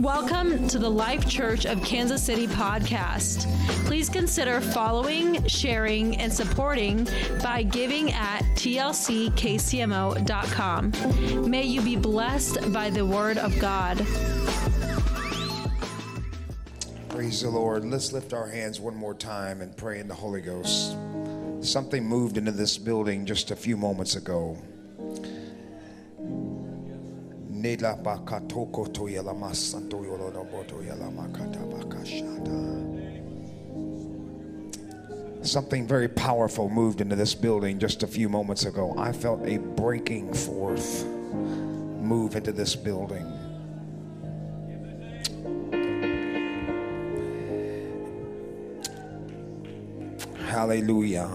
Welcome to the Life Church of Kansas City podcast. Please consider following, sharing, and supporting by giving at tlckcmo.com. May you be blessed by the word of God. Praise the Lord. Let's lift our hands one more time and pray in the Holy Ghost. Something moved into this building just a few moments ago. Something very powerful moved into this building just a few moments ago. I felt a breaking forth move into this building. Hallelujah.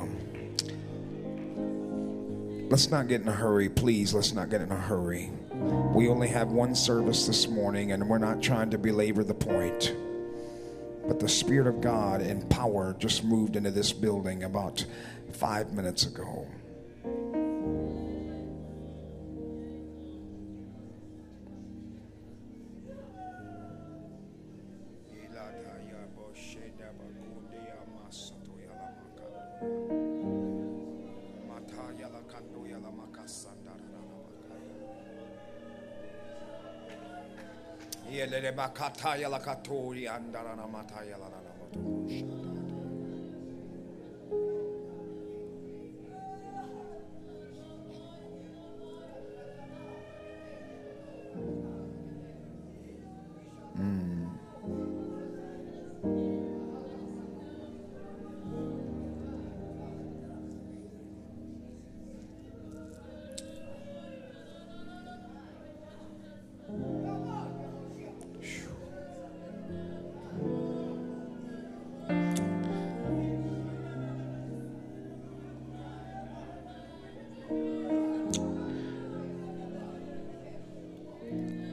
Let's not get in a hurry, please. Let's not get in a hurry. We only have one service this morning, and we're not trying to belabor the point. But the Spirit of God and power just moved into this building about five minutes ago. Yelele makata yala katori andara na mata yala na na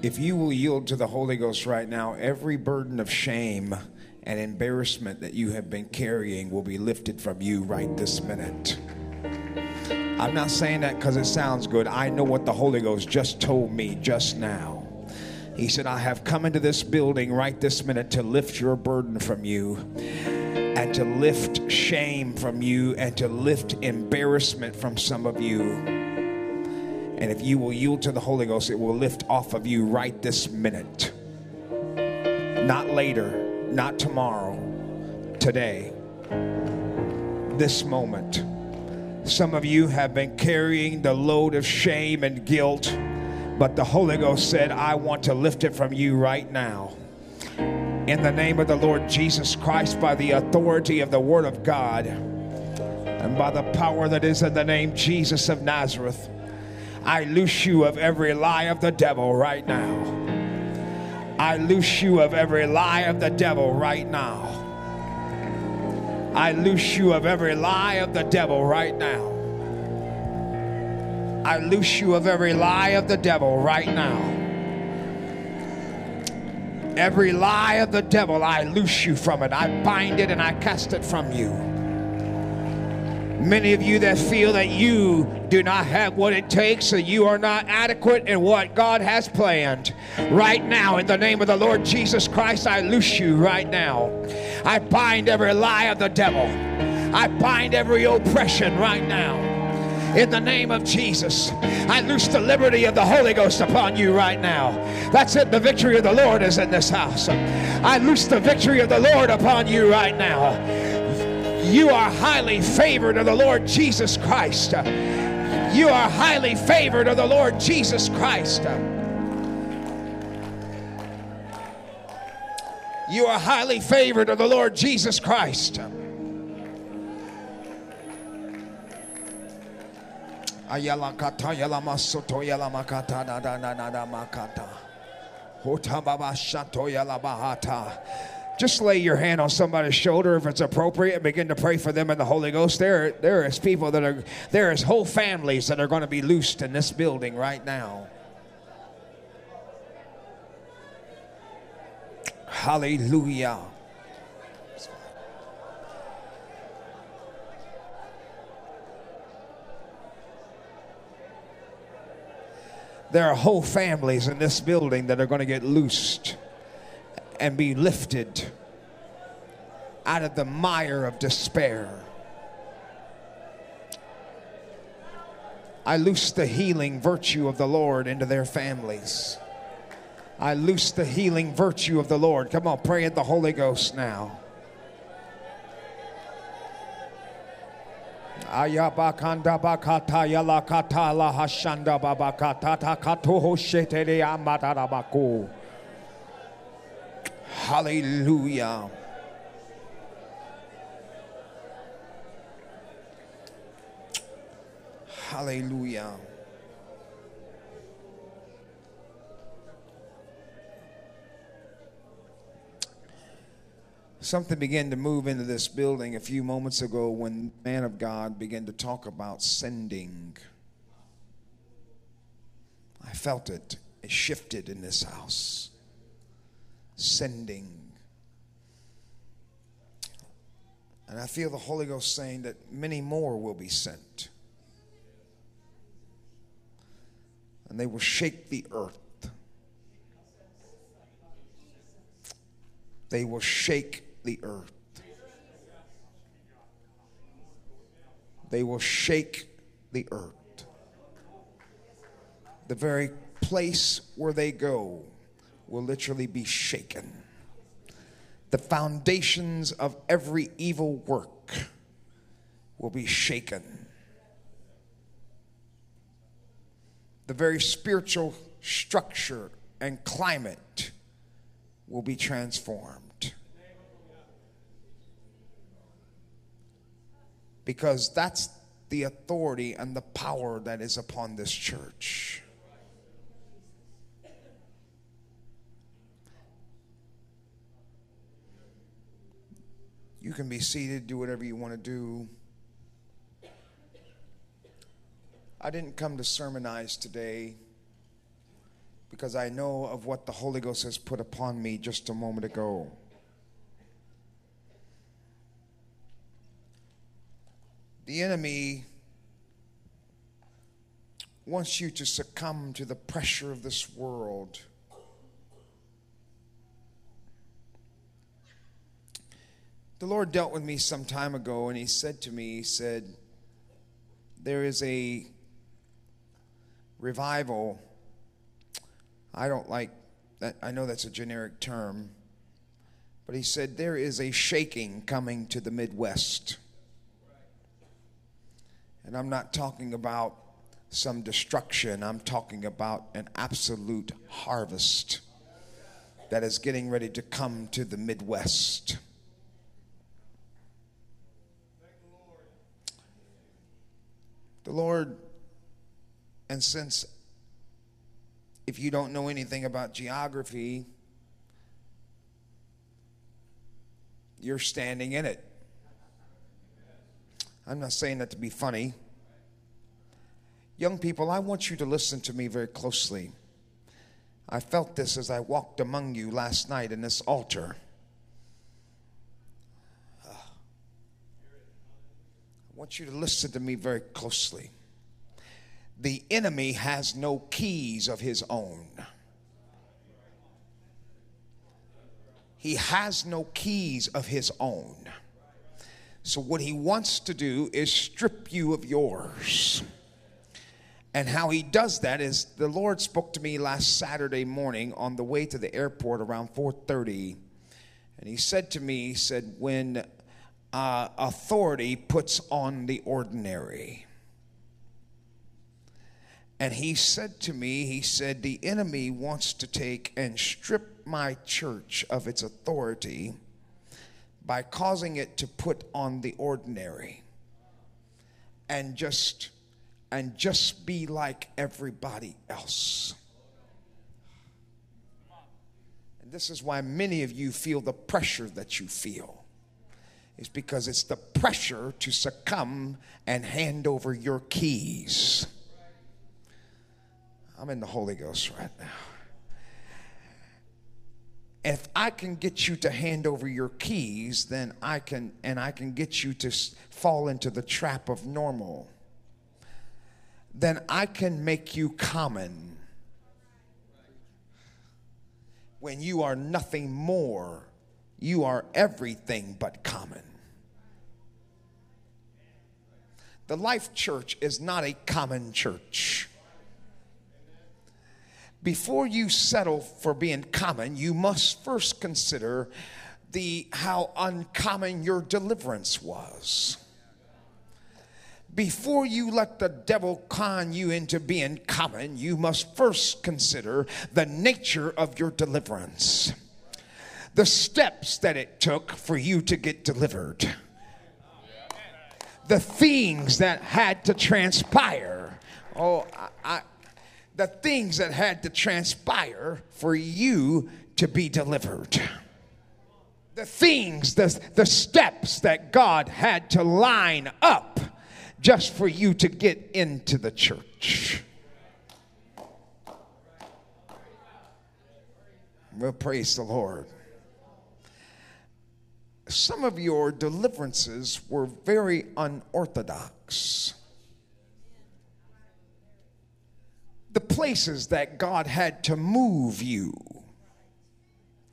If you will yield to the Holy Ghost right now, every burden of shame and embarrassment that you have been carrying will be lifted from you right this minute. I'm not saying that because it sounds good. I know what the Holy Ghost just told me just now. He said, I have come into this building right this minute to lift your burden from you and to lift shame from you and to lift embarrassment from some of you. And if you will yield to the Holy Ghost, it will lift off of you right this minute. Not later, not tomorrow, today, this moment. Some of you have been carrying the load of shame and guilt, but the Holy Ghost said, I want to lift it from you right now. In the name of the Lord Jesus Christ, by the authority of the Word of God, and by the power that is in the name Jesus of Nazareth, I loose you of every lie of the devil right now. I loose you of every lie of the devil right now. I loose you of every lie of the devil right now. I loose you of every lie of the devil right now. Every lie of the devil, I loose you from it. I bind it and I cast it from you. Many of you that feel that you do not have what it takes, that you are not adequate in what God has planned. Right now, in the name of the Lord Jesus Christ, I loose you right now. I bind every lie of the devil. I bind every oppression right now. In the name of Jesus, I loose the liberty of the Holy Ghost upon you right now. That's it. The victory of the Lord is in this house. I loose the victory of the Lord upon you right now. You are highly favored of the Lord Jesus Christ. You are highly favored of the Lord Jesus Christ. You are highly favored of the Lord Jesus Christ. Ayala kata yala masoto yala makata na na na na makata. Hota baba shato yala bahata. Just lay your hand on somebody's shoulder if it's appropriate and begin to pray for them in the Holy Ghost. There, there is people that are, there is whole families that are going to be loosed in this building right now. Hallelujah. There are whole families in this building that are going to get loosed and be lifted out of the mire of despair. I loose the healing virtue of the Lord into their families. I loose the healing virtue of the Lord. Come on, pray in the Holy Ghost now. Ayabakanda bakata yala kata la hashanda babakata takatuho. Hallelujah. Hallelujah. Something began to move into this building a few moments ago when man of God began to talk about sending. I felt it. It shifted in this house. Sending. And I feel the Holy Ghost saying that many more will be sent. And they will shake the earth. They will shake the earth. They will shake the earth. The very place where they go will literally be shaken. The foundations of every evil work will be shaken. The very spiritual structure and climate will be transformed. because that's the authority and the power that is upon this church. You can be seated, do whatever you want to do. I didn't come to sermonize today because I know of what the Holy Ghost has put upon me just a moment ago. The enemy wants you to succumb to the pressure of this world. The Lord dealt with me some time ago and He said to me, He said, There is a revival. I don't like that, I know that's a generic term, but He said, There is a shaking coming to the Midwest. And I'm not talking about some destruction, I'm talking about an absolute harvest that is getting ready to come to the Midwest. The Lord, and since if you don't know anything about geography, you're standing in it. I'm not saying that to be funny. Young people, I want you to listen to me very closely. I felt this as I walked among you last night in this altar. Want you to listen to me very closely. The enemy has no keys of his own. He has no keys of his own. So, what he wants to do is strip you of yours. And how he does that is the Lord spoke to me last Saturday morning on the way to the airport around 4:30, and he said to me, he said, when uh, authority puts on the ordinary. And he said to me, he said, the enemy wants to take and strip my church of its authority by causing it to put on the ordinary and just and just be like everybody else. And this is why many of you feel the pressure that you feel. Is because it's the pressure to succumb and hand over your keys. I'm in the Holy Ghost right now if I can get you to hand over your keys, then I can, and I can get you to fall into the trap of normal, then I can make you common. when you are nothing more, you are everything but common. The Life Church is not a common church. Before you settle for being common, you must first consider the how uncommon your deliverance was. Before you let the devil con you into being common, you must first consider the nature of your deliverance, the steps that it took for you to get delivered, the things that had to transpire. Oh, I, I, the things that had to transpire for you to be delivered the things, the, the steps that God had to line up just for you to get into the church. Well, praise the Lord. Some of your deliverances were very unorthodox. The places that God had to move you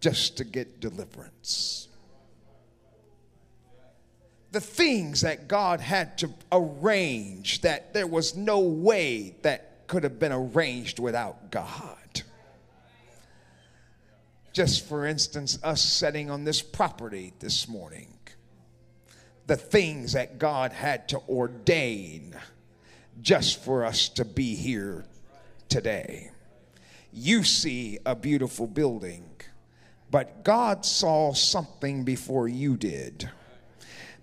just to get deliverance. The things that God had to arrange that there was no way that could have been arranged without God. Just for instance, us sitting on this property this morning, the things that God had to ordain just for us to be here today. You see a beautiful building but God saw something before you did.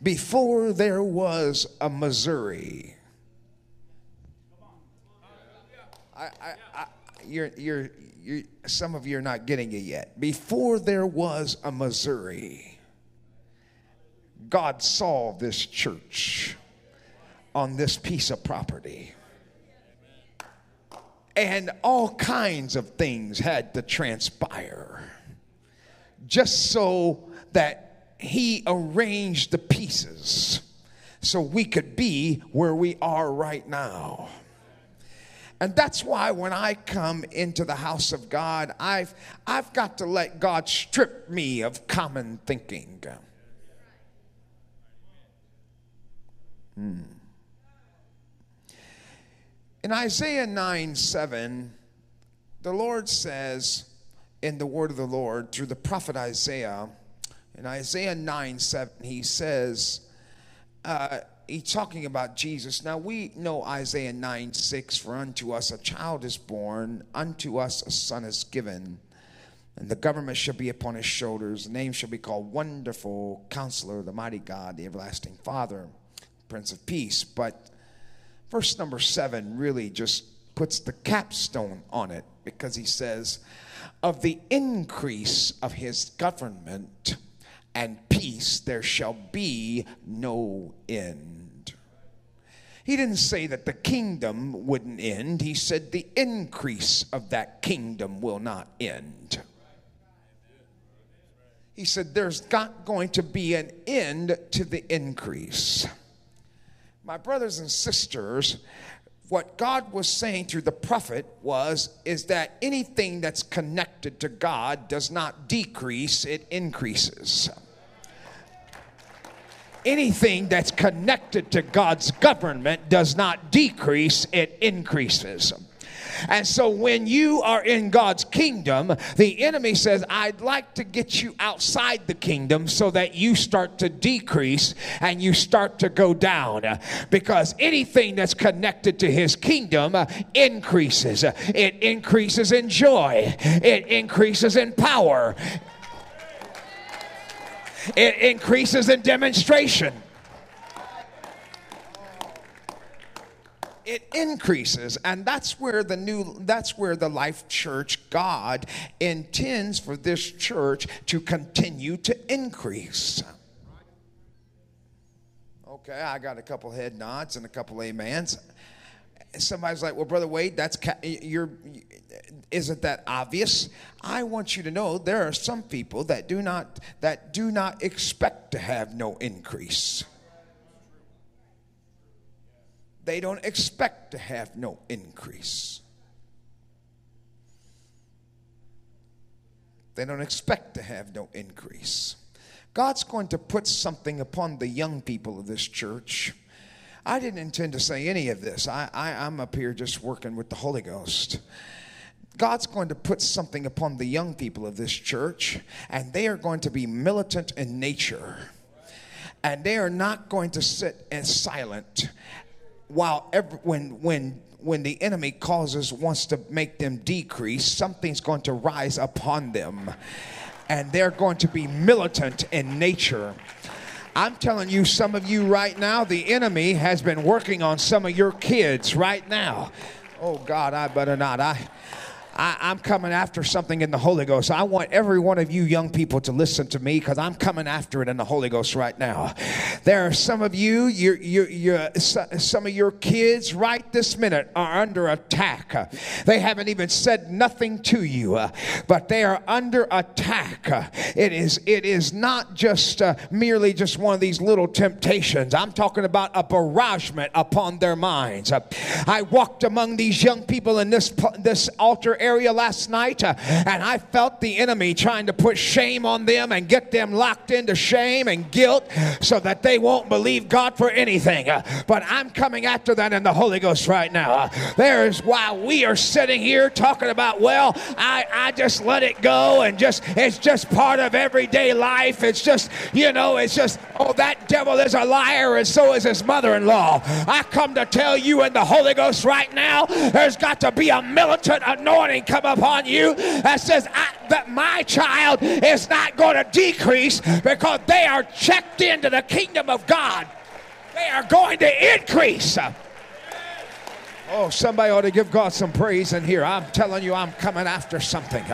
Before there was a Missouri. I, I, I, you're, you're, you're, some of you are not getting it yet. Before there was a Missouri, God saw this church on this piece of property. And all kinds of things had to transpire just so that he arranged the pieces so we could be where we are right now. And that's why when I come into the house of God, I've, I've got to let God strip me of common thinking. Hmm. In Isaiah 9 7, the Lord says, in the word of the Lord through the prophet Isaiah. In Isaiah 9 7, he says, uh, he's talking about Jesus. Now we know Isaiah 9 6 For unto us a child is born, unto us a son is given, and the government shall be upon his shoulders. The name shall be called Wonderful Counselor, the Mighty God, the Everlasting Father, Prince of Peace. But verse number 7 really just puts the capstone on it because he says, of the increase of his government and peace there shall be no end. He didn't say that the kingdom wouldn't end, he said the increase of that kingdom will not end. He said there's not going to be an end to the increase. My brothers and sisters, what God was saying through the prophet was is that anything that's connected to God does not decrease, it increases. Anything that's connected to God's government does not decrease, it increases. And so when you are in God's kingdom, the enemy says, I'd like to get you outside the kingdom so that you start to decrease and you start to go down. Because anything that's connected to his kingdom uh, increases. It increases in joy, it increases in power, it increases in demonstration. it increases and that's where the new that's where the life church god intends for this church to continue to increase okay i got a couple head nods and a couple amens somebody's like well brother wade that's you're isn't that obvious i want you to know there are some people that do not that do not expect to have no increase they don't expect to have no increase. They don't expect to have no increase. God's going to put something upon the young people of this church. I didn't intend to say any of this. I, I, I'm up here just working with the Holy Ghost. God's going to put something upon the young people of this church, and they are going to be militant in nature. And they are not going to sit and silent while every, when when when the enemy causes wants to make them decrease, something's going to rise upon them, and they're going to be militant in nature. I'm telling you, some of you right now, the enemy has been working on some of your kids right now. Oh God, I better not. I I, am coming after something in the Holy Ghost. I want every one of you young people to listen to me because I'm coming after it in the Holy Ghost right now. There are some of you, you're, you're, you're, some of your kids right this minute are under attack. They haven't even said nothing to you, but they are under attack. It is, it is not just uh, merely just one of these little temptations. I'm talking about a barragement upon their minds. I walked among these young people in this, this altar area last night, uh, and I felt the enemy trying to put shame on them and get them locked into shame and guilt so that they won't believe God for anything. Uh, but I'm coming after that in the Holy Ghost right now. Uh, there is why we are sitting here talking about, well, I, I just let it go and just, it's just part of everyday life. It's just, you know, it's just, oh, that devil is a liar and so is his mother in law. I come to tell you in the Holy Ghost right now, there's got to be a militant anointing anointing come upon you that says that my child is not going to decrease because they are checked into the kingdom of God. They are going to increase. Oh, somebody ought to give God some praise in here. I'm telling you, I'm coming after something.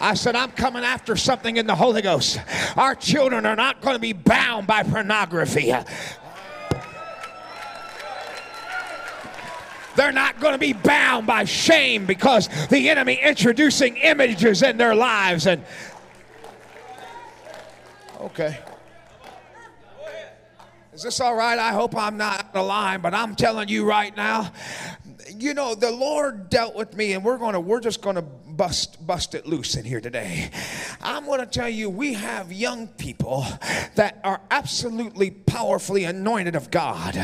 I said, I'm coming after something in the Holy Ghost. Our children are not going to be bound by pornography. They're not going to be bound by shame because the enemy introducing images in their lives and Okay. Is this all right? I hope I'm not line, but I'm telling you right now, you know, the Lord dealt with me, and we're gonna, we're just gonna bust, bust it loose in here today. I'm gonna tell you, we have young people that are absolutely powerfully anointed of God,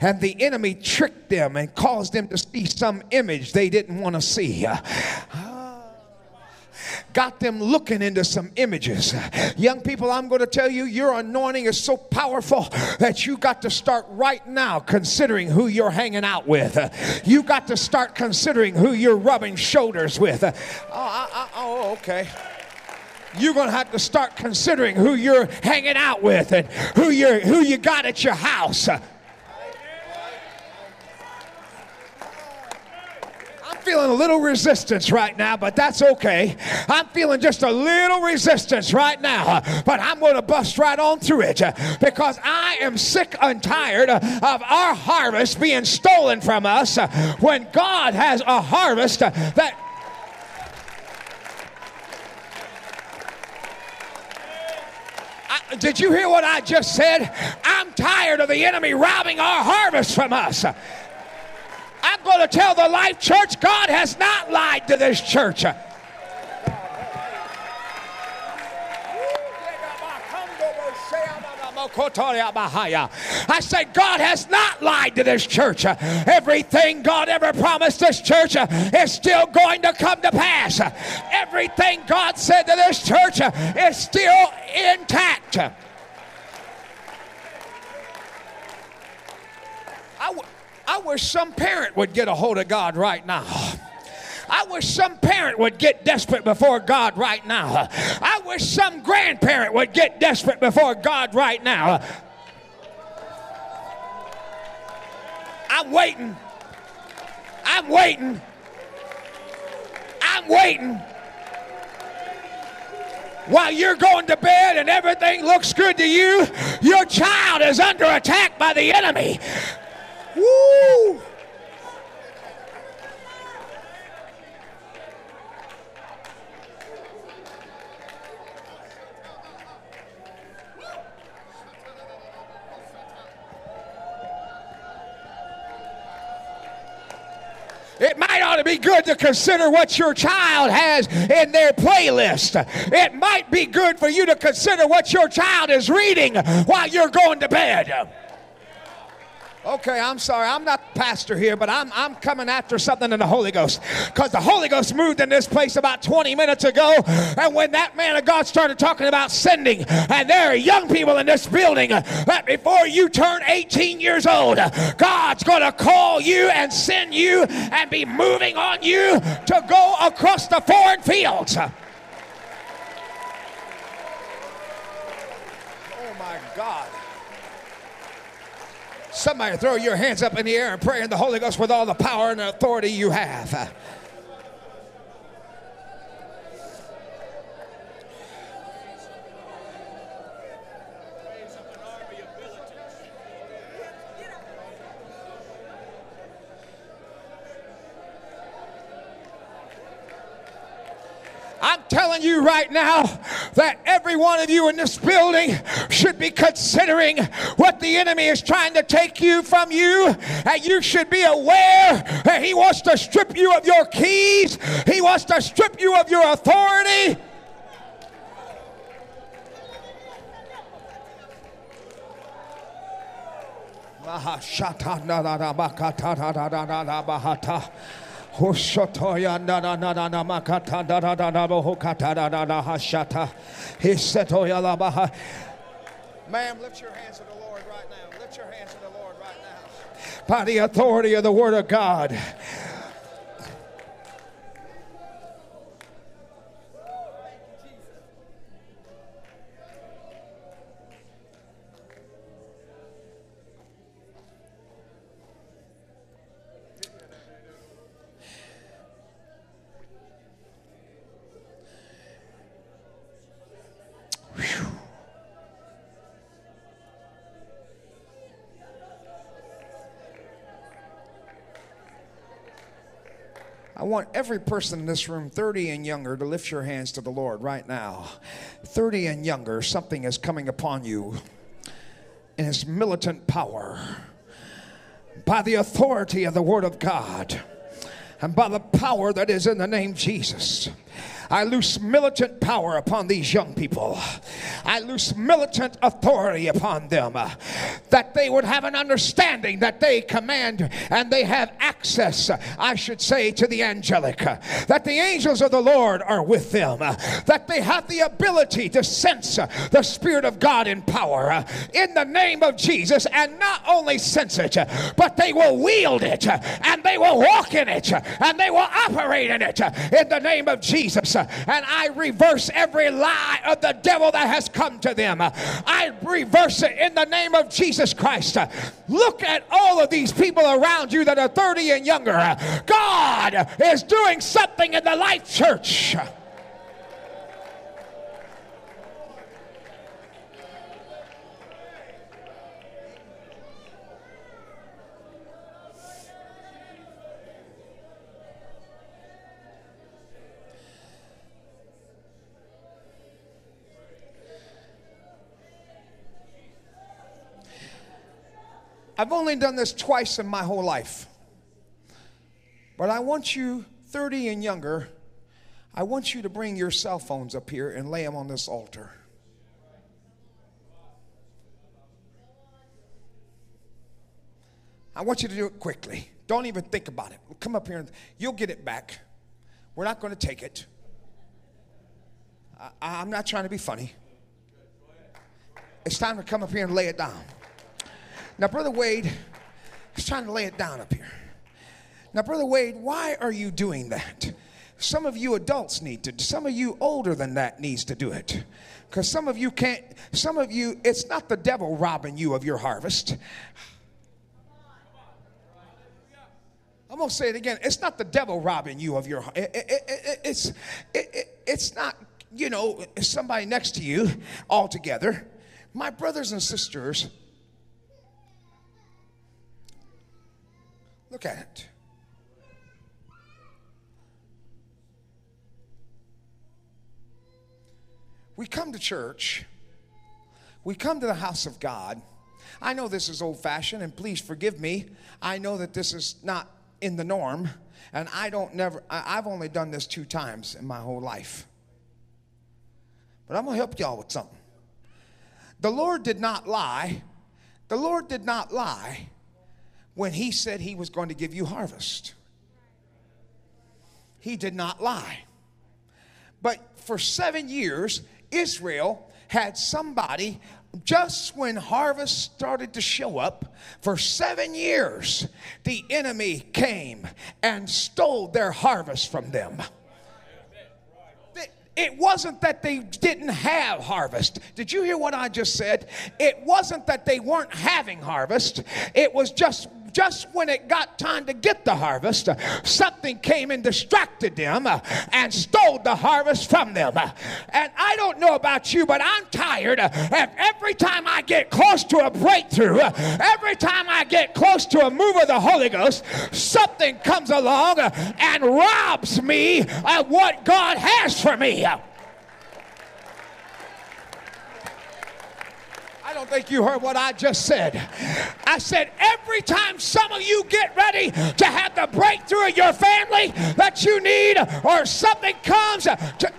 and the enemy tricked them and caused them to see some image they didn't want to see got them looking into some images. Young people, I'm going to tell you, your anointing is so powerful that you got to start right now considering who you're hanging out with. You got to start considering who you're rubbing shoulders with. Oh, I, I, oh okay you're going to have to start considering who you're hanging out with and who you who you got at your house. Feeling a little resistance right now, but that's okay. I'm feeling just a little resistance right now, but I'm going to bust right on through it because I am sick and tired of our harvest being stolen from us when God has a harvest that did you hear what I just said? I'm tired of the enemy robbing our harvest from us. I'm going to tell the Life Church God has not lied to this church. I say, God has not lied to this church. Everything God ever promised this church is still going to come to pass. Everything God said to this church is still intact. I, w- I wish some parent would get a hold of God right now. I wish some parent would get desperate before God right now. I wish some grandparent would get desperate before God right now. I'm waiting. I'm waiting. I'm waiting. While you're going to bed and everything looks good to you, your child is under attack by the enemy. Woo! It might ought to be good to consider what your child has in their playlist. It might be good for you to consider what your child is reading while you're going to bed. Okay, I'm sorry. I'm not pastor here, but I'm, I'm coming after something in the Holy Ghost. Because the Holy Ghost moved in this place about 20 minutes ago. And when that man of God started talking about sending, and there are young people in this building that before you turn 18 years old, God's going to call you and send you and be moving on you to go across the foreign fields. Oh my God. Somebody throw your hands up in the air and pray in the Holy Ghost with all the power and authority you have. I'm telling you right now that every one of you in this building should be considering what the enemy is trying to take you from you. And you should be aware that he wants to strip you of your keys, he wants to strip you of your authority. Hoshotoya na na na na na makata da da da da bohokata da da da hashata. Hisetoya la baha. Ma'am, lift your hands to the Lord right now. Lift your hands to the Lord right now. By the authority of the Word of God. I want every person in this room, 30 and younger, to lift your hands to the Lord right now. 30 and younger, something is coming upon you in His militant power by the authority of the Word of God and by the power that is in the name Jesus. I loose militant power upon these young people. I loose militant authority upon them uh, that they would have an understanding that they command and they have access, uh, I should say, to the angelic, uh, that the angels of the Lord are with them, uh, that they have the ability to sense uh, the Spirit of God in power uh, in the name of Jesus, and not only sense it, but they will wield it and they will walk in it and they will operate in it in the name of Jesus. And I reverse every lie of the devil that has come to them. I reverse it in the name of Jesus Christ. Look at all of these people around you that are 30 and younger. God is doing something in the life church. I've only done this twice in my whole life. But I want you, 30 and younger, I want you to bring your cell phones up here and lay them on this altar. I want you to do it quickly. Don't even think about it. Come up here and you'll get it back. We're not going to take it. I, I'm not trying to be funny. It's time to come up here and lay it down. Now, Brother Wade is trying to lay it down up here. Now, Brother Wade, why are you doing that? Some of you adults need to, some of you older than that needs to do it. Because some of you can't, some of you, it's not the devil robbing you of your harvest. I'm gonna say it again. It's not the devil robbing you of your. It, it, it, it's it, it's not you know somebody next to you altogether. My brothers and sisters, look at it. We come to church. We come to the house of God. I know this is old fashioned, and please forgive me. I know that this is not in the norm, and I don't never, I've only done this two times in my whole life. But I'm to help y'all with something. The Lord did not lie. The Lord did not lie when He said He was going to give you harvest. He did not lie. But for seven years, Israel had somebody just when harvest started to show up, for seven years, the enemy came and stole their harvest from them. It wasn't that they didn't have harvest. Did you hear what I just said? It wasn't that they weren't having harvest. It was just just when it got time to get the harvest, something came and distracted them uh, and stole the harvest from them. And I don't know about you, but I'm tired of every time I get close to a breakthrough, every time I get close to a move of the Holy Ghost, something comes along and robs me of what God has for me. I don't think you heard what I just said. I said, every time some of you get ready to have the breakthrough of your family that you need, or something comes to.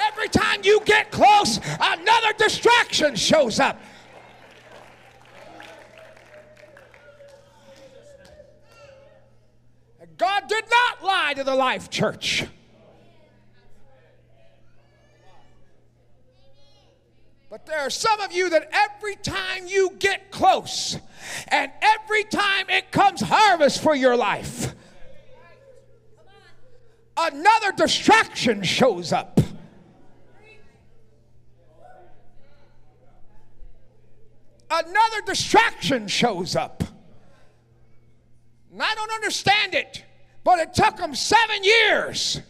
Every time you get close, another distraction shows up. God did not lie to the Life Church. But there are some of you that every time you get close and every time it comes harvest for your life, another distraction shows up. Another distraction shows up. And I don't understand it, but it took them seven years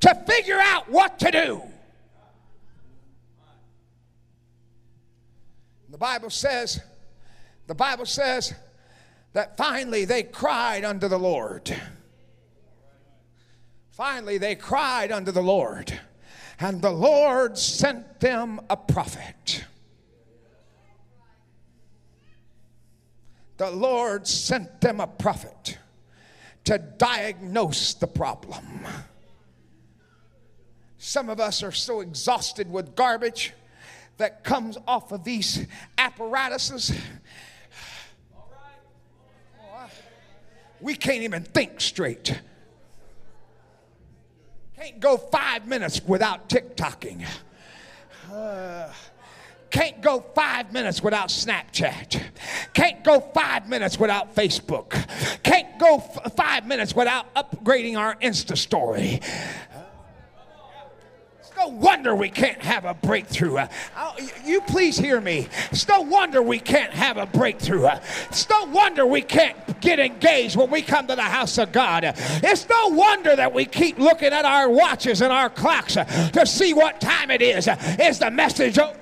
to figure out what to do. The Bible says, the Bible says that finally they cried unto the Lord. Finally they cried unto the Lord, and the Lord sent them a prophet. The Lord sent them a prophet to diagnose the problem. Some of us are so exhausted with garbage that comes off of these apparatuses. We can't even think straight. Can't go five minutes without TikToking. Uh, can't go five minutes without Snapchat. Can't go five minutes without Facebook. Can't go f- five minutes without upgrading our Insta story no wonder we can't have a breakthrough. Uh, you please hear me. It's no wonder we can't have a breakthrough. Uh, it's no wonder we can't get engaged when we come to the house of God. It's no wonder that we keep looking at our watches and our clocks uh, to see what time it is. Is the message over?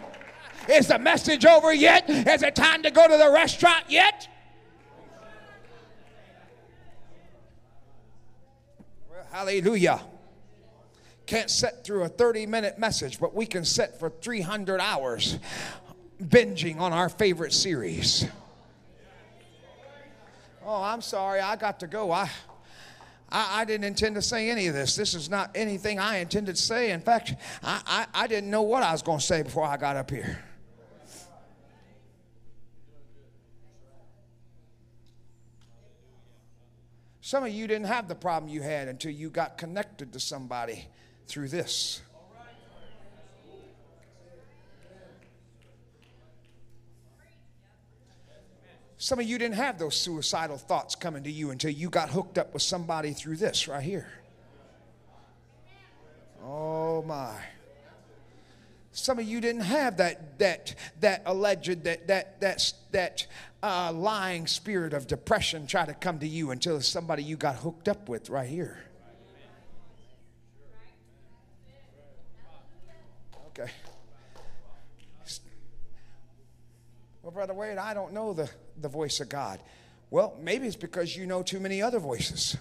Is the message over yet? Is it time to go to the restaurant yet? Well, hallelujah can't sit through a 30 minute message, but we can sit for 300 hours binging on our favorite series. Oh, I'm sorry, I got to go. I, I, I, didn't intend to say any of this. This is not anything I intended to say. In fact, I, I, I didn't know what I was going to say before I got up here. Some of you didn't have the problem you had until you got connected to somebody through this. Some of you didn't have those suicidal thoughts coming to you until you got hooked up with somebody through this right here. Oh my. Some of you didn't have that that that alleged that that that that uh, lying spirit of depression try to come to you until somebody you got hooked up with right here. Okay. Well, Brother Wade, I don't know the, the voice of God. Well, maybe it's because you know too many other voices.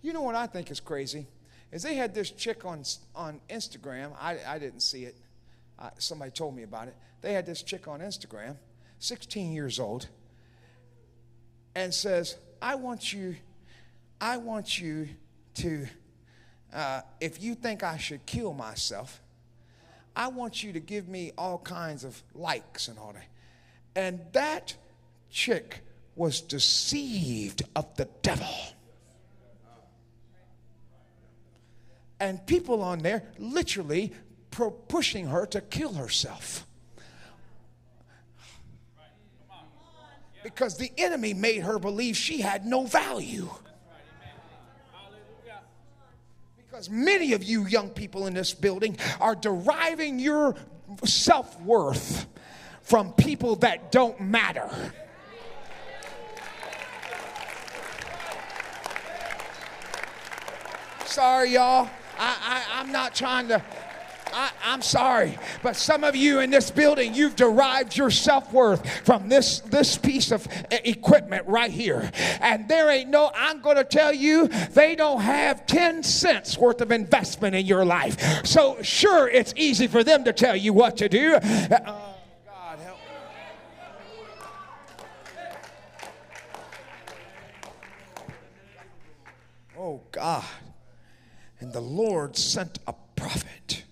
You know what I think is crazy? Is they had this chick on, on Instagram. I, I didn't see it. I, somebody told me about it. They had this chick on Instagram, 16 years old, and says, I want you, I want you to, uh, if you think I should kill myself, I want you to give me all kinds of likes and all that. And that chick was deceived of the devil. And people on there literally pro- pushing her to kill herself. Because the enemy made her believe she had no value. Because many of you young people in this building are deriving your self worth from people that don't matter. Sorry, y'all. I, I, I'm not trying to. I, am sorry, but some of you in this building, you've derived your self worth from this, this piece of equipment right here. And there ain't no, I'm going to tell you, they don't have 10 cents worth of investment in your life. So, sure, it's easy for them to tell you what to do. Uh, Oh God. And the Lord sent a prophet.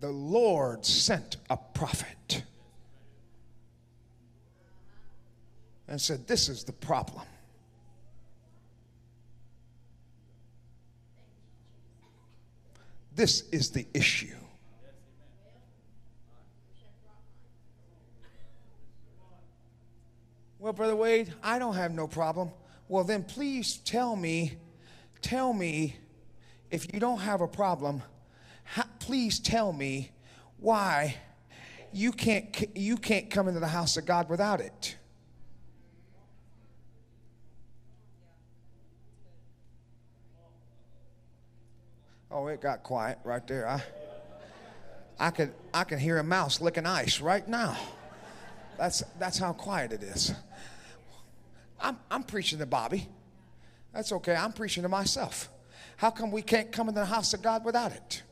The Lord sent a prophet and said, This is the problem. This is the issue. Well, Brother Wade, I don't have no problem. Well, then please tell me, tell me, if you don't have a problem, please tell me why you can't, you can't come into the house of God without it. Oh, it got quiet right there. I, I could, I can hear a mouse licking ice right now. That's, that's how quiet it is. I'm, I'm preaching to Bobby. That's okay. I'm preaching to myself. How come we can't come into the house of God without it?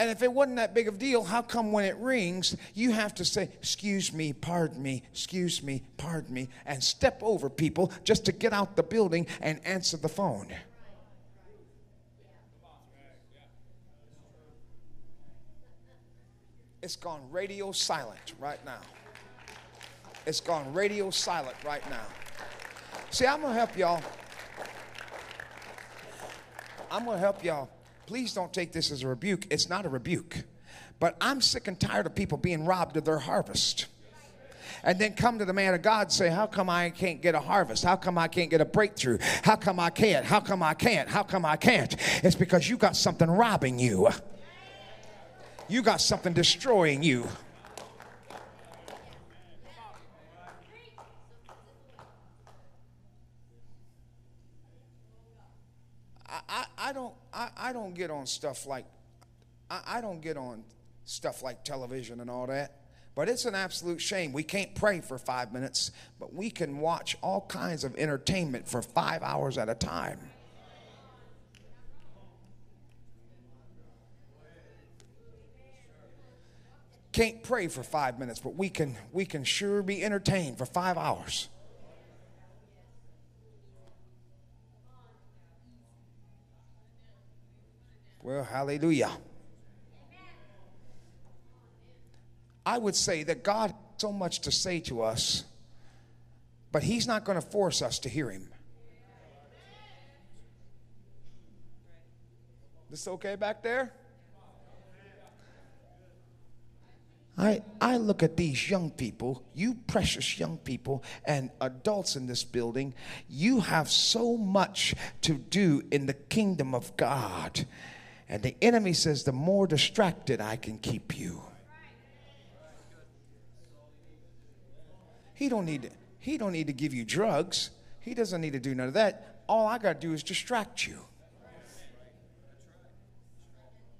And if it wasn't that big of a deal, how come when it rings, you have to say, Excuse me, pardon me, excuse me, pardon me, and step over people just to get out the building and answer the phone? It's gone radio silent right now. It's gone radio silent right now. See, I'm going to help y'all. I'm going to help y'all. Please don't take this as a rebuke. It's not a rebuke. But I'm sick and tired of people being robbed of their harvest. And then come to the man of God and say, How come I can't get a harvest? How come I can't get a breakthrough? How come I can't? How come I can't? How come I can't? It's because you got something robbing you, you got something destroying you. I, I, don't I, I don't get on stuff like I, I don't get on stuff like television and all that. But it's an absolute shame. We can't pray for five minutes, but we can watch all kinds of entertainment for five hours at a time. Can't pray for five minutes, but we can we can sure be entertained for five hours. Well, hallelujah. I would say that God has so much to say to us, but He's not going to force us to hear Him. This okay back there? I, I look at these young people, you precious young people and adults in this building, you have so much to do in the kingdom of God. And the enemy says, the more distracted I can keep you. He don't need to, he don't need to give you drugs. He doesn't need to do none of that. All I got to do is distract you.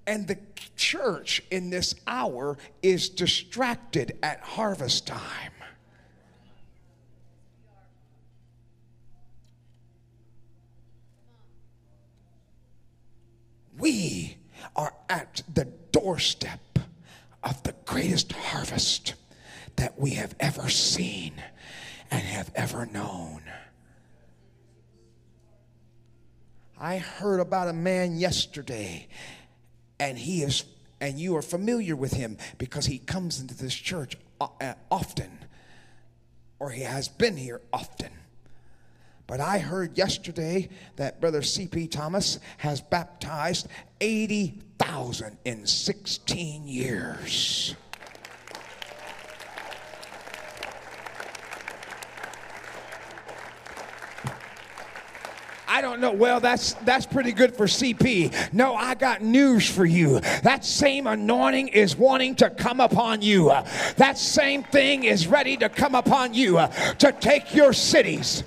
And the church in this hour is distracted at harvest time. Doorstep of the greatest harvest that we have ever seen and have ever known. I heard about a man yesterday, and he is, and you are familiar with him because he comes into this church uh, often, or he has been here often. But I heard yesterday that Brother C.P. Thomas has baptized 80,000 in 16 years. I don't know. Well, that's that's pretty good for CP. No, I got news for you. That same anointing is wanting to come upon you. That same thing is ready to come upon you to take your cities.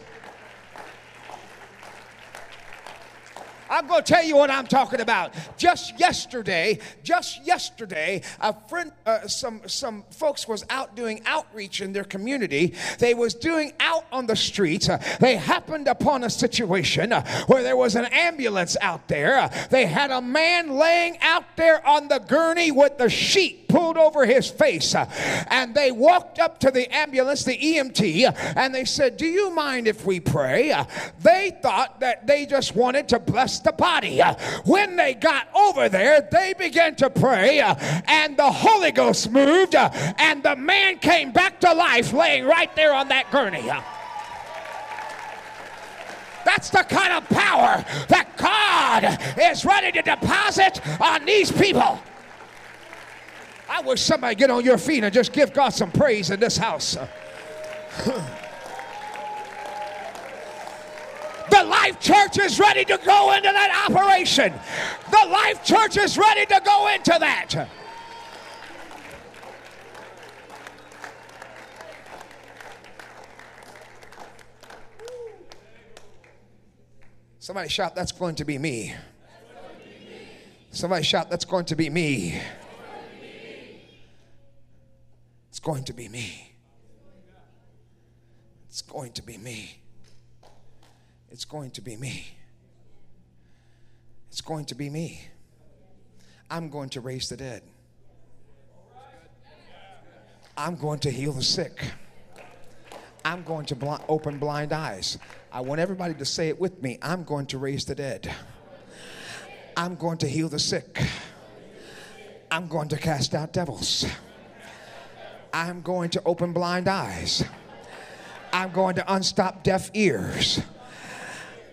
I'm going to tell you what I'm talking about. Just yesterday, just yesterday, a friend, uh, some some folks was out doing outreach in their community. They was doing out on the streets. Uh, they happened upon a situation uh, where there was an ambulance out there. They had a man laying out there on the gurney with the sheet pulled over his face, and they walked up to the ambulance, the EMT, and they said, "Do you mind if we pray?" they thought that they just wanted to bless the body. When they got over there, they began to pray, and the Holy Ghost moved, and the man came back to life laying right there on that gurney. That's the kind of power that God is ready to deposit on these people. I wish somebody get on your feet and just give God some praise in this house. The Life Church is ready to go into that operation. The Life Church is ready to go into that. Somebody shout, That's going to be me. Somebody shout, That's going to be me. It's going to be me. It's going to be me. It's going to be me. It's going to be me. I'm going to raise the dead. I'm going to heal the sick. I'm going to bl- open blind eyes. I want everybody to say it with me. I'm going to raise the dead. I'm going to heal the sick. I'm going to cast out devils. I'm going to open blind eyes. I'm going to unstop deaf ears.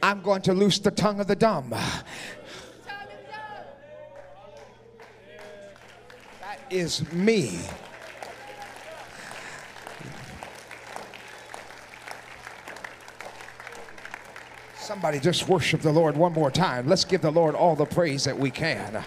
I'm going to loose the tongue of the dumb. That is me. Somebody just worship the Lord one more time. Let's give the Lord all the praise that we can.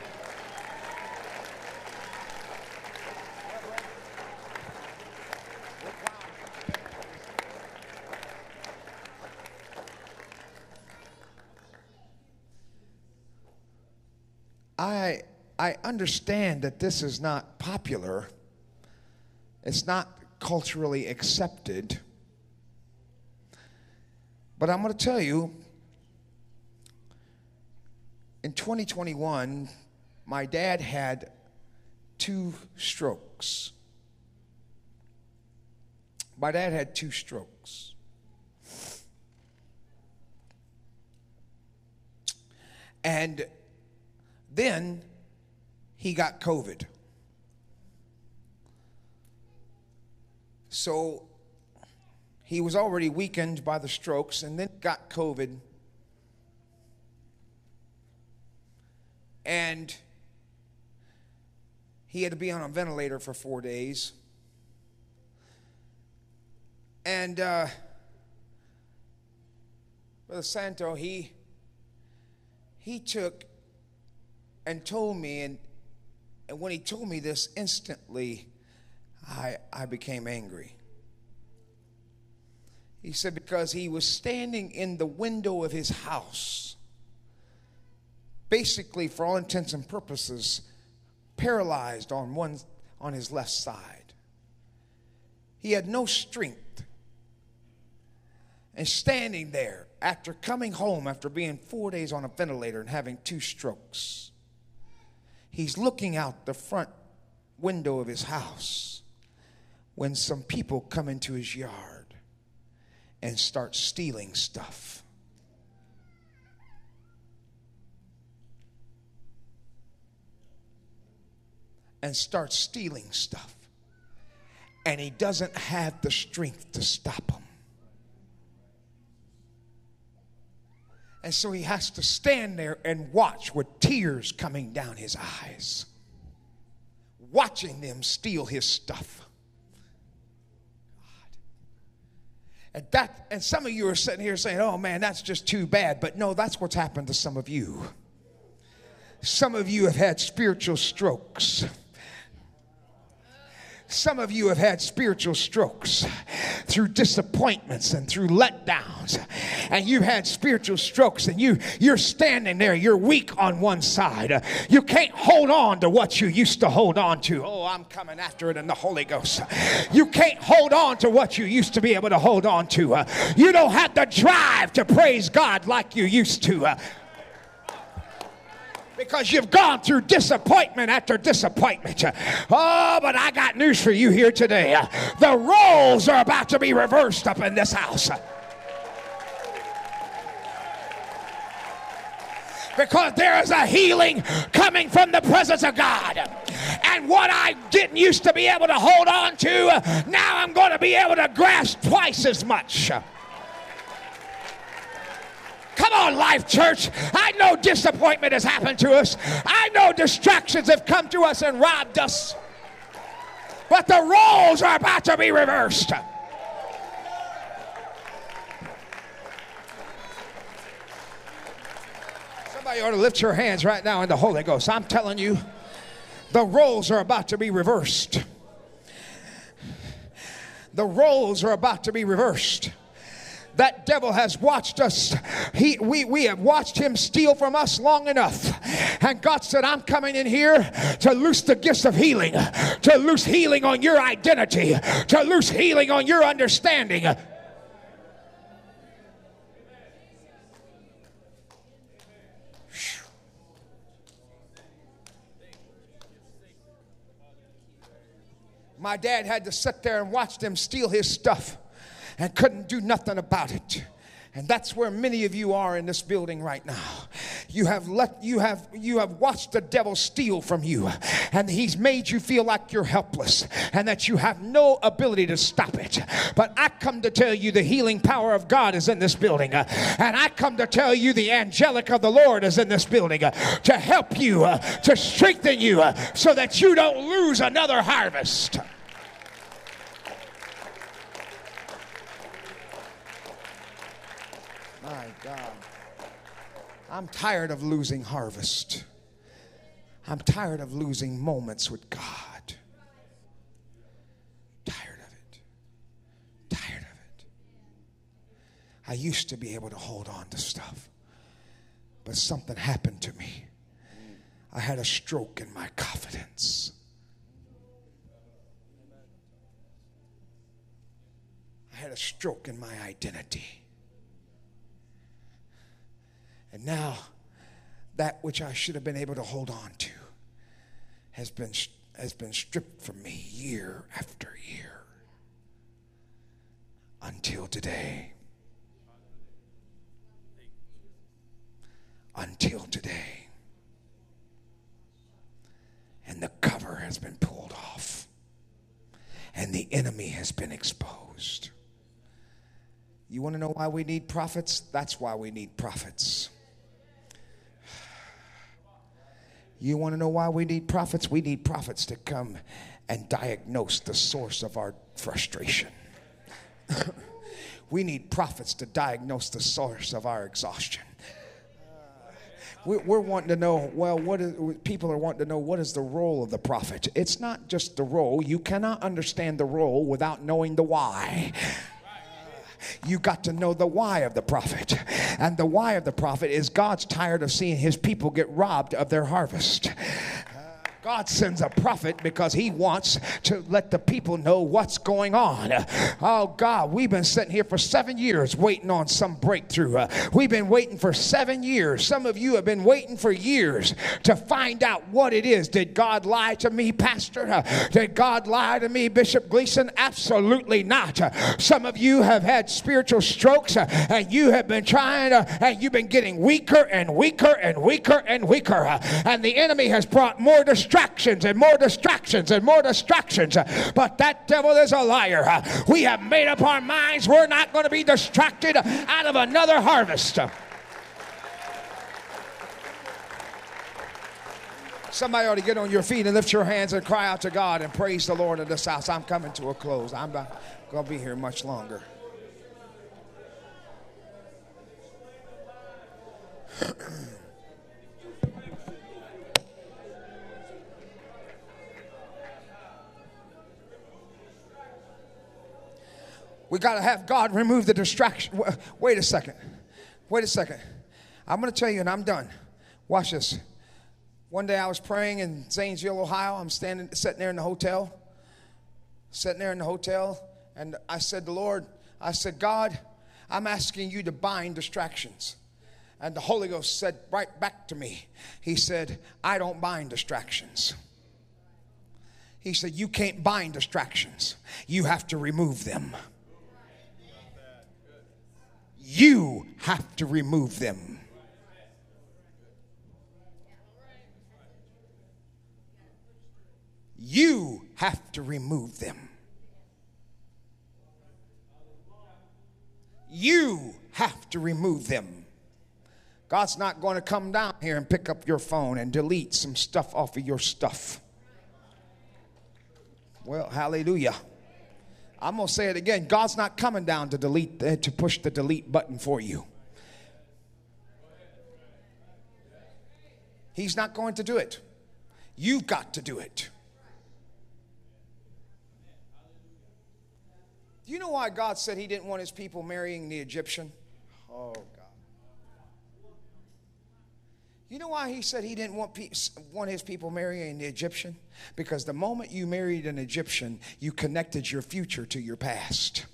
I, I understand that this is not popular, it's not culturally accepted. But I'm going to tell you, in 2021, my dad had two strokes. My dad had two strokes. And then he got COVID. So he was already weakened by the strokes and then got COVID. And he had to be on a ventilator for four days. And uh, Brother Santo, he he took and told me, and, and when he told me this, instantly I, I became angry. He said, because he was standing in the window of his house, basically, for all intents and purposes, paralyzed on one on his left side. He had no strength. And standing there after coming home after being four days on a ventilator and having two strokes he's looking out the front window of his house when some people come into his yard and start stealing stuff. And start stealing stuff. And he doesn't have the strength to stop them. And so he has to stand there and watch with tears coming down his eyes, watching them steal his stuff. And that and some of you are sitting here saying, "Oh man, that's just too bad." But no, that's what's happened to some of you. Some of you have had spiritual strokes. Some of you have had spiritual strokes through disappointments and through letdowns. And you've had spiritual strokes and you you're standing there, you're weak on one side. You can't hold on to what you used to hold on to. Oh, I'm coming after it in the Holy Ghost. You can't hold on to what you used to be able to hold on to. You don't have the drive to praise God like you used to because you've gone through disappointment after disappointment. Oh, but I got news for you here today. The roles are about to be reversed up in this house. Because there is a healing coming from the presence of God. And what I didn't used to be able to hold on to, now I'm going to be able to grasp twice as much. Come on, Life Church. I know disappointment has happened to us. I know distractions have come to us and robbed us. But the roles are about to be reversed. Somebody ought to lift your hands right now in the Holy Ghost. I'm telling you, the roles are about to be reversed. The roles are about to be reversed that devil has watched us. He, we, we have watched him steal from us long enough. And God said, I'm coming in here to loose the gifts of healing, to loose healing on your identity, to loose healing on your understanding. My dad had to sit there and watch them steal his stuff and couldn't do nothing about it. And that's where many of you are in this building right now. You have let you have you have watched the devil steal from you and he's made you feel like you're helpless and that you have no ability to stop it. But I come to tell you the healing power of God is in this building. and I come to tell you the angelic of the Lord is in this building to help you to strengthen you so that you don't lose another harvest. I'm tired of losing harvest. I'm tired of losing moments with God. Tired of it. Tired of it. I used to be able to hold on to stuff, but something happened to me. I had a stroke in my confidence. I had a stroke in my identity. And now, that which I should have been able to hold on to has been, has been stripped from me year after year until today. Until today. And the cover has been pulled off, and the enemy has been exposed. You want to know why we need prophets? That's why we need prophets. You want to know why we need prophets? We need prophets to come and diagnose the source of our frustration. we need prophets to diagnose the source of our exhaustion. We're wanting to know, well, what is, people are wanting to know what is the role of the prophet. It's not just the role. You cannot understand the role without knowing the why you got to know the why of the prophet. And the why of the prophet is God's tired of seeing his people get robbed of their harvest. God sends a prophet because he wants to let the people know what's going on. Oh God, we've been sitting here for seven years waiting on some breakthrough. We've been waiting for seven years. Some of you have been waiting for years to find out what it is. Did God lie to me, Pastor? Did God lie to me, Bishop Gleason? Absolutely not. Some of you have had spiritual strokes and you have been trying to, and you've been getting weaker and weaker and weaker and weaker. And the enemy has brought more destruction distractions and more distractions and more distractions. But that devil is a liar. We have made up our minds we're not going to be distracted out of another harvest. Somebody ought to get on your feet and lift your hands and cry out to God and praise the Lord in this house. I'm coming to a close. I'm not going to be here much longer. We got to have God remove the distraction. Wait a second. Wait a second. I'm going to tell you, and I'm done. Watch this. One day I was praying in Zanesville, Ohio. I'm standing, sitting there in the hotel, sitting there in the hotel, and I said, "The Lord, I said, God, I'm asking you to bind distractions." And the Holy Ghost said right back to me, He said, I don't bind distractions. He said, You can't bind distractions, you have to remove them. You have to remove them. You have to remove them. You have to remove them. God's not going to come down here and pick up your phone and delete some stuff off of your stuff. Well, hallelujah. I'm going to say it again. God's not coming down to delete uh, to push the delete button for you. He's not going to do it. You've got to do it. Do you know why God said he didn't want his people marrying the Egyptian? Oh, you know why he said he didn't want, pe- want his people marrying the Egyptian? Because the moment you married an Egyptian, you connected your future to your past.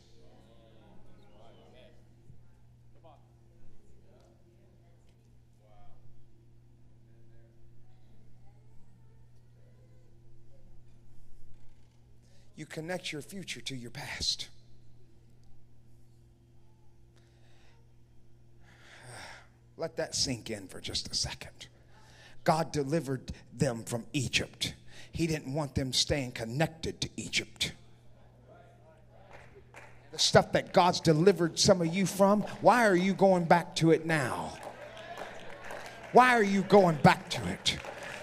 You connect your future to your past. Let that sink in for just a second. God delivered them from Egypt. He didn't want them staying connected to Egypt. The stuff that God's delivered some of you from, why are you going back to it now? Why are you going back to it?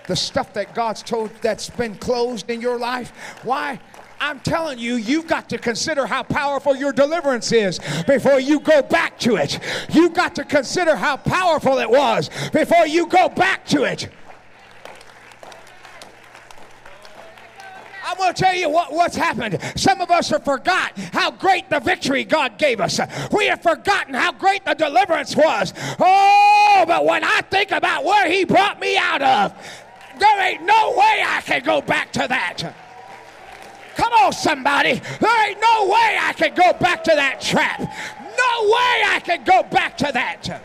The stuff that God's told that's been closed in your life, why I'm telling you, you've got to consider how powerful your deliverance is before you go back to it. You've got to consider how powerful it was before you go back to it. I'm going to tell you what, what's happened. Some of us have forgot how great the victory God gave us. We have forgotten how great the deliverance was. Oh, but when I think about where He brought me out of, there ain't no way I can go back to that. Come on, somebody. There ain't no way I can go back to that trap. No way I can go back to that.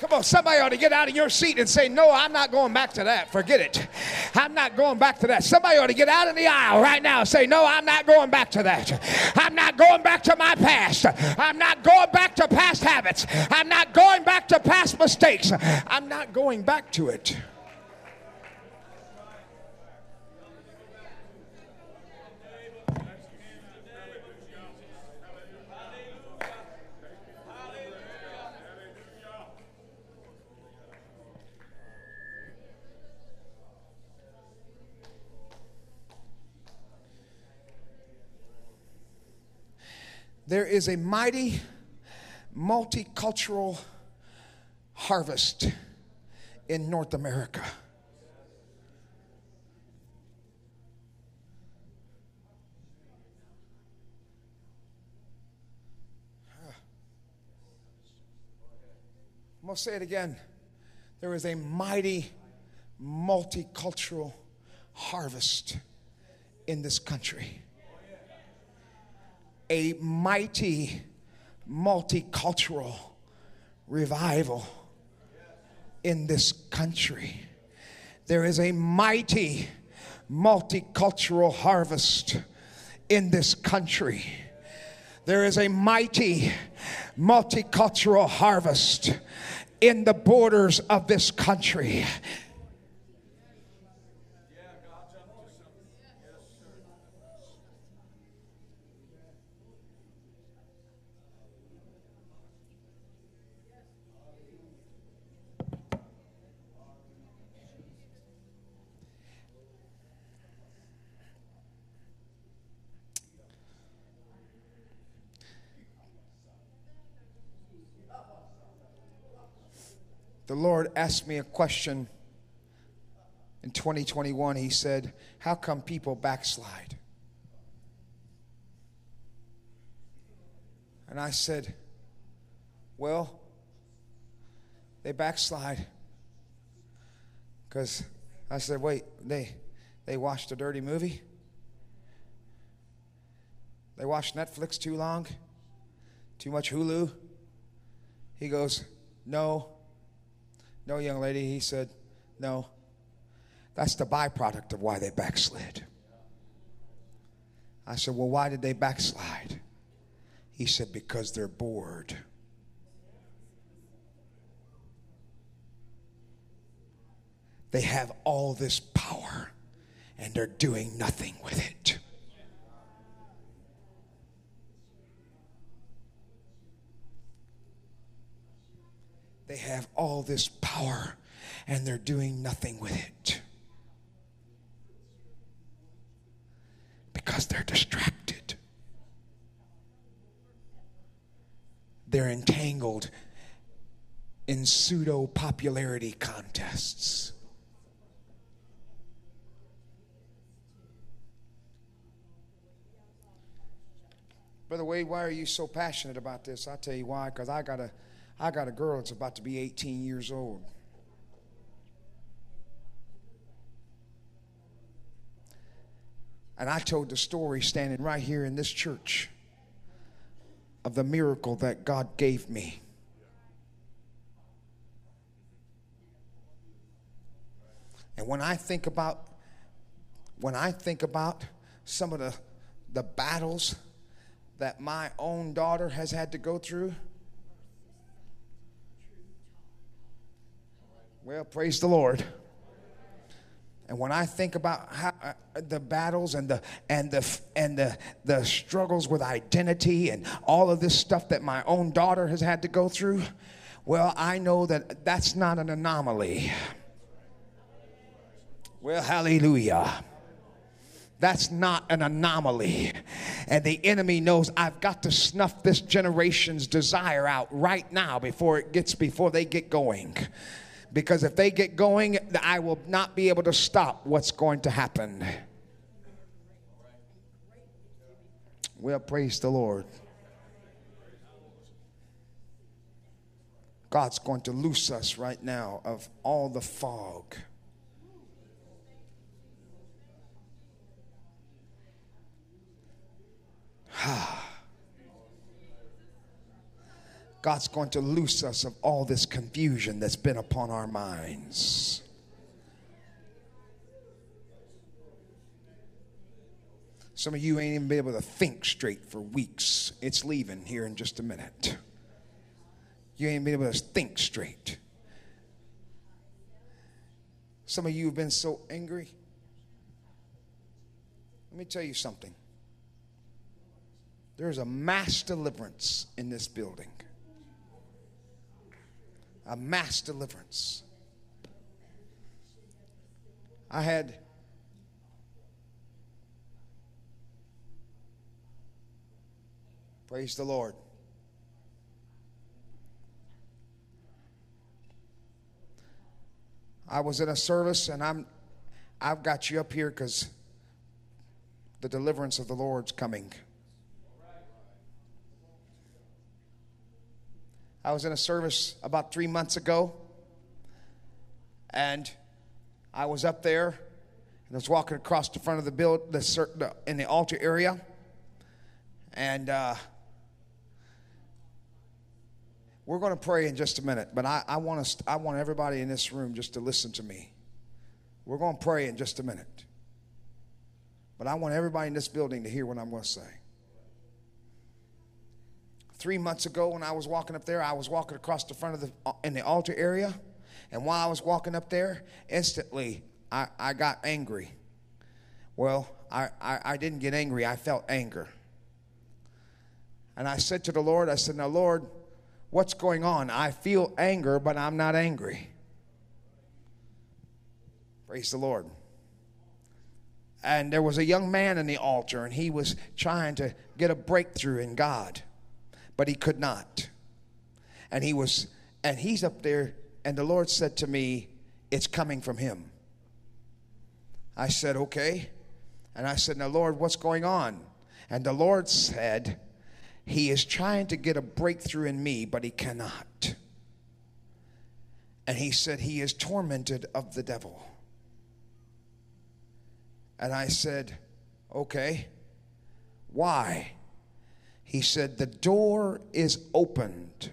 Come on, somebody ought to get out of your seat and say, No, I'm not going back to that. Forget it. I'm not going back to that. Somebody ought to get out in the aisle right now and say, No, I'm not going back to that. I'm not going back to my past. I'm not going back to past habits. I'm not going back to past mistakes. I'm not going back to it. There is a mighty multicultural harvest in North America. I'm going to say it again. There is a mighty multicultural harvest in this country. A mighty multicultural revival in this country. There is a mighty multicultural harvest in this country. There is a mighty multicultural harvest in the borders of this country. The Lord asked me a question in 2021. He said, How come people backslide? And I said, Well, they backslide. Because I said, Wait, they, they watched a dirty movie? They watched Netflix too long? Too much Hulu? He goes, No. No, young lady, he said, No. That's the byproduct of why they backslid. I said, Well, why did they backslide? He said, Because they're bored. They have all this power and they're doing nothing with it. They have all this power and they're doing nothing with it. Because they're distracted. They're entangled in pseudo popularity contests. Brother Wade, why are you so passionate about this? I'll tell you why, because I got a I got a girl that's about to be 18 years old. And I told the story standing right here in this church of the miracle that God gave me. And when I think about when I think about some of the the battles that my own daughter has had to go through, Well, praise the Lord. And when I think about how, uh, the battles and the and the and the the struggles with identity and all of this stuff that my own daughter has had to go through, well, I know that that's not an anomaly. Well, hallelujah. That's not an anomaly. And the enemy knows I've got to snuff this generation's desire out right now before it gets before they get going because if they get going, I will not be able to stop what's going to happen. Well, praise the Lord. God's going to loose us right now of all the fog. Ah. God's going to loose us of all this confusion that's been upon our minds. Some of you ain't even been able to think straight for weeks. It's leaving here in just a minute. You ain't been able to think straight. Some of you have been so angry. Let me tell you something. There's a mass deliverance in this building a mass deliverance. I had Praise the Lord. I was in a service and I'm I've got you up here cuz the deliverance of the Lord's coming. I was in a service about three months ago, and I was up there and I was walking across the front of the build the, in the altar area, and uh, we're going to pray in just a minute. But I, I want us, I want everybody in this room just to listen to me. We're going to pray in just a minute. But I want everybody in this building to hear what I'm going to say. Three months ago, when I was walking up there, I was walking across the front of the uh, in the altar area, and while I was walking up there, instantly I, I got angry. Well, I, I, I didn't get angry, I felt anger. And I said to the Lord, I said, Now, Lord, what's going on? I feel anger, but I'm not angry. Praise the Lord. And there was a young man in the altar, and he was trying to get a breakthrough in God, but he could not. And he was, and he's up there, and the Lord said to me, It's coming from him. I said, Okay. And I said, Now, Lord, what's going on? And the Lord said, He is trying to get a breakthrough in me, but he cannot. And he said, He is tormented of the devil. And I said, Okay, why? He said, The door is opened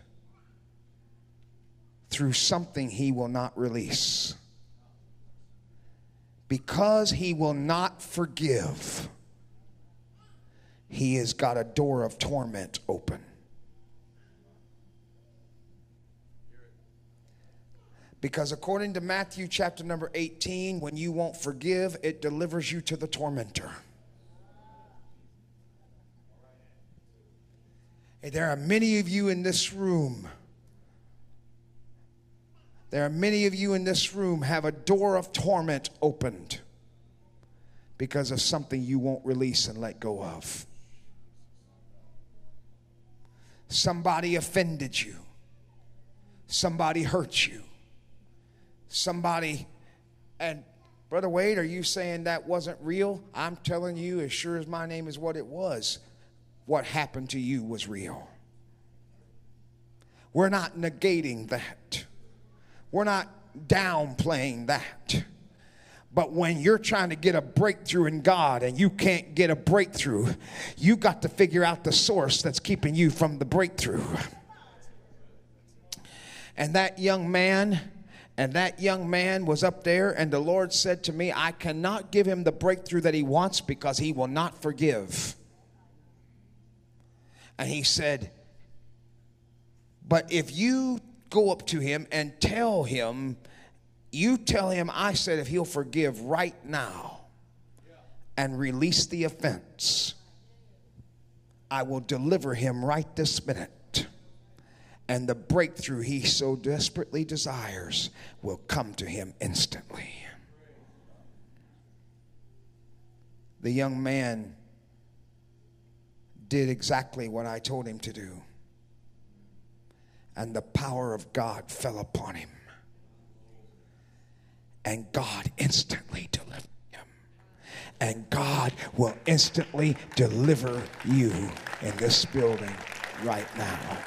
through something he will not release. Because he will not forgive, he has got a door of torment open. Because according to Matthew chapter number 18, when you won't forgive, it delivers you to the tormentor. And there are many of you in this room. There are many of you in this room have a door of torment opened because of something you won't release and let go of. Somebody offended you. Somebody hurt you somebody and brother wade are you saying that wasn't real i'm telling you as sure as my name is what it was what happened to you was real we're not negating that we're not downplaying that but when you're trying to get a breakthrough in God and you can't get a breakthrough, you got to figure out the source that's keeping you from the breakthrough. And that young man, and that young man was up there, and the Lord said to me, I cannot give him the breakthrough that he wants because he will not forgive. And he said, But if you go up to him and tell him, you tell him, I said, if he'll forgive right now and release the offense, I will deliver him right this minute and the breakthrough he so desperately desires will come to him instantly. The young man did exactly what I told him to do, and the power of God fell upon him, and God instantly delivered him. And God will instantly deliver you in this building right now.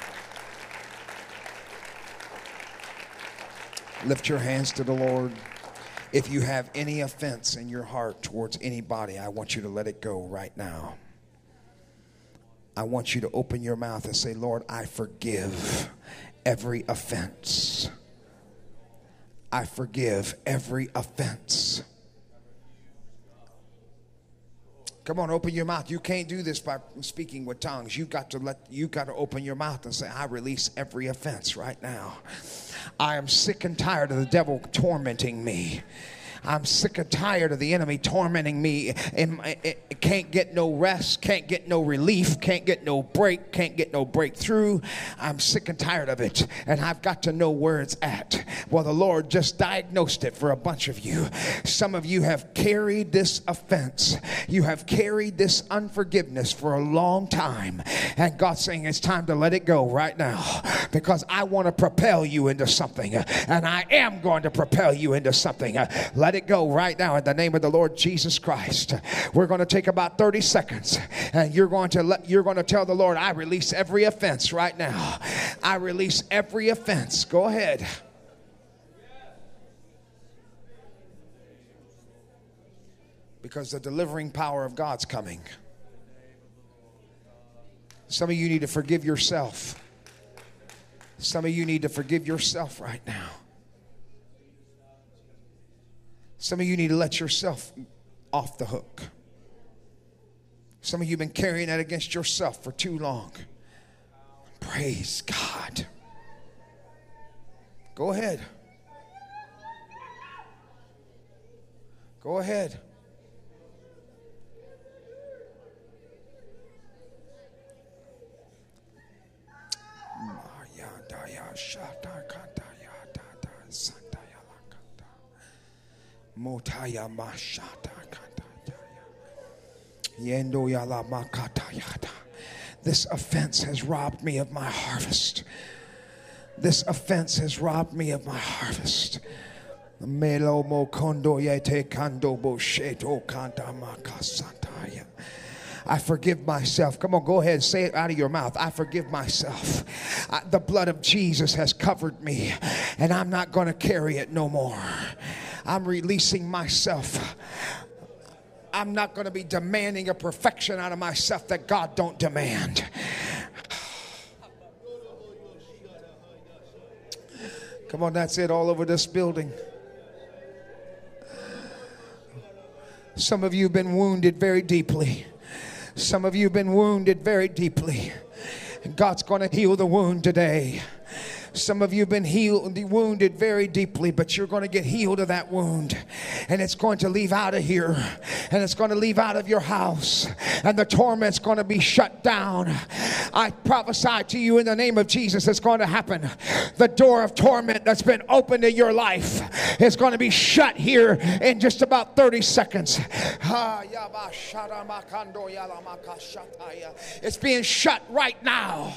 Lift your hands to the Lord. If you have any offense in your heart towards anybody, I want you to let it go right now. I want you to open your mouth and say, Lord, I forgive every offense. I forgive every offense. Come on, open your mouth. You can't do this by speaking with tongues. You got to let you got to open your mouth and say, I release every offense right now. I am sick and tired of the devil tormenting me. I'm sick and tired of the enemy tormenting me and can't get no rest, can't get no relief, can't get no break, can't get no breakthrough. I'm sick and tired of it, and I've got to know where it's at. Well, the Lord just diagnosed it for a bunch of you. Some of you have carried this offense, you have carried this unforgiveness for a long time, and God's saying it's time to let it go right now because I want to propel you into something, and I am going to propel you into something. Let it go right now in the name of the Lord Jesus Christ. We're going to take about 30 seconds and you're going to let you're going to tell the Lord, I release every offense right now. I release every offense. Go ahead. Because the delivering power of God's coming. Some of you need to forgive yourself. Some of you need to forgive yourself right now. Some of you need to let yourself off the hook. Some of you have been carrying that against yourself for too long. Praise God. Go ahead. Go ahead. Motaya mashata Yendo yala makata yada. This offense has robbed me of my harvest. This offense has robbed me of my harvest. Melo mo kondo yete kando bo sheto kanta makasataya. I forgive myself. Come on, go ahead, say it out of your mouth. I forgive myself. I, the blood of Jesus has covered me, and I'm not going to carry it no more. I'm releasing myself. I'm not going to be demanding a perfection out of myself that God don't demand. Come on, that's it all over this building. Some of you have been wounded very deeply. Some of you have been wounded very deeply. And God's going to heal the wound today. Some of you have been healed, wounded very deeply, but you're going to get healed of that wound. And it's going to leave out of here. And it's going to leave out of your house. And the torment's going to be shut down. I prophesy to you in the name of Jesus, it's going to happen. The door of torment that's been opened in your life is going to be shut here in just about 30 seconds. It's being shut right now.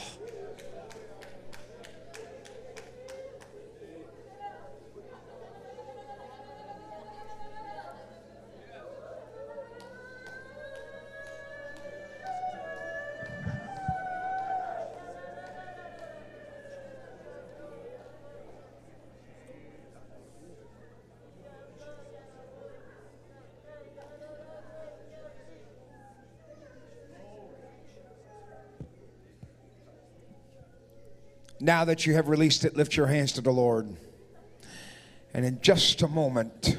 Now that you have released it, lift your hands to the Lord. And in just a moment,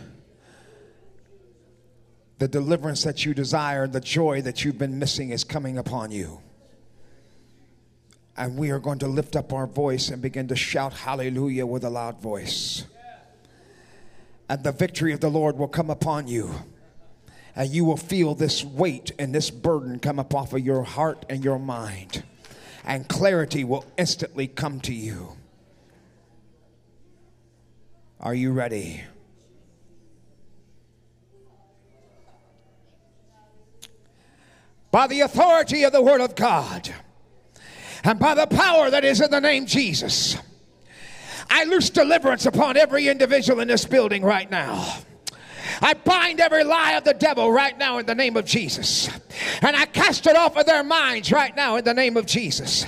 the deliverance that you desire, the joy that you've been missing is coming upon you. And we are going to lift up our voice and begin to shout hallelujah with a loud voice. And the victory of the Lord will come upon you. And you will feel this weight and this burden come up off of your heart and your mind and clarity will instantly come to you. Are you ready? By the authority of the Word of God and by the power that is in the name Jesus, I loose deliverance upon every individual in this building right now. I bind every lie of the devil right now in the name of Jesus. And I cast it off of their minds right now in the name of Jesus.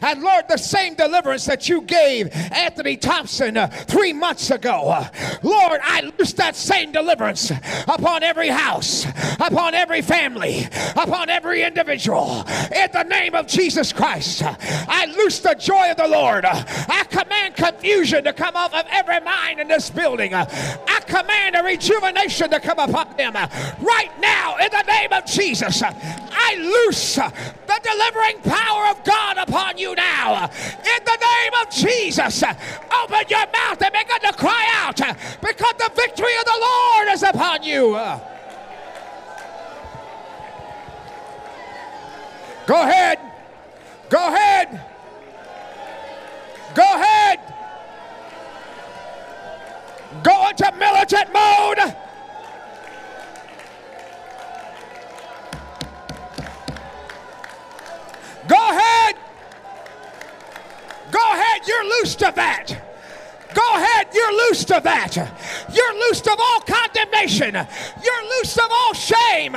And Lord, the same deliverance that you gave Anthony Thompson uh, three months ago, uh, Lord, I loose that same deliverance upon every house, upon every family, upon every individual. In the name of Jesus Christ, I loose the joy of the Lord. I command confusion to come off of every mind in this building. I command a rejuvenation to come upon them right now in the name of Jesus. I loose the delivering power of God upon you now in the name of Jesus. Open your mouth and begin to cry out because the victory of the Lord is upon you. Go ahead. Go ahead. Go ahead. Go into militant mode. Go ahead. Go ahead. You're loose to that. Go ahead. You're loose to that. You're loose of all condemnation. You're loose of all shame.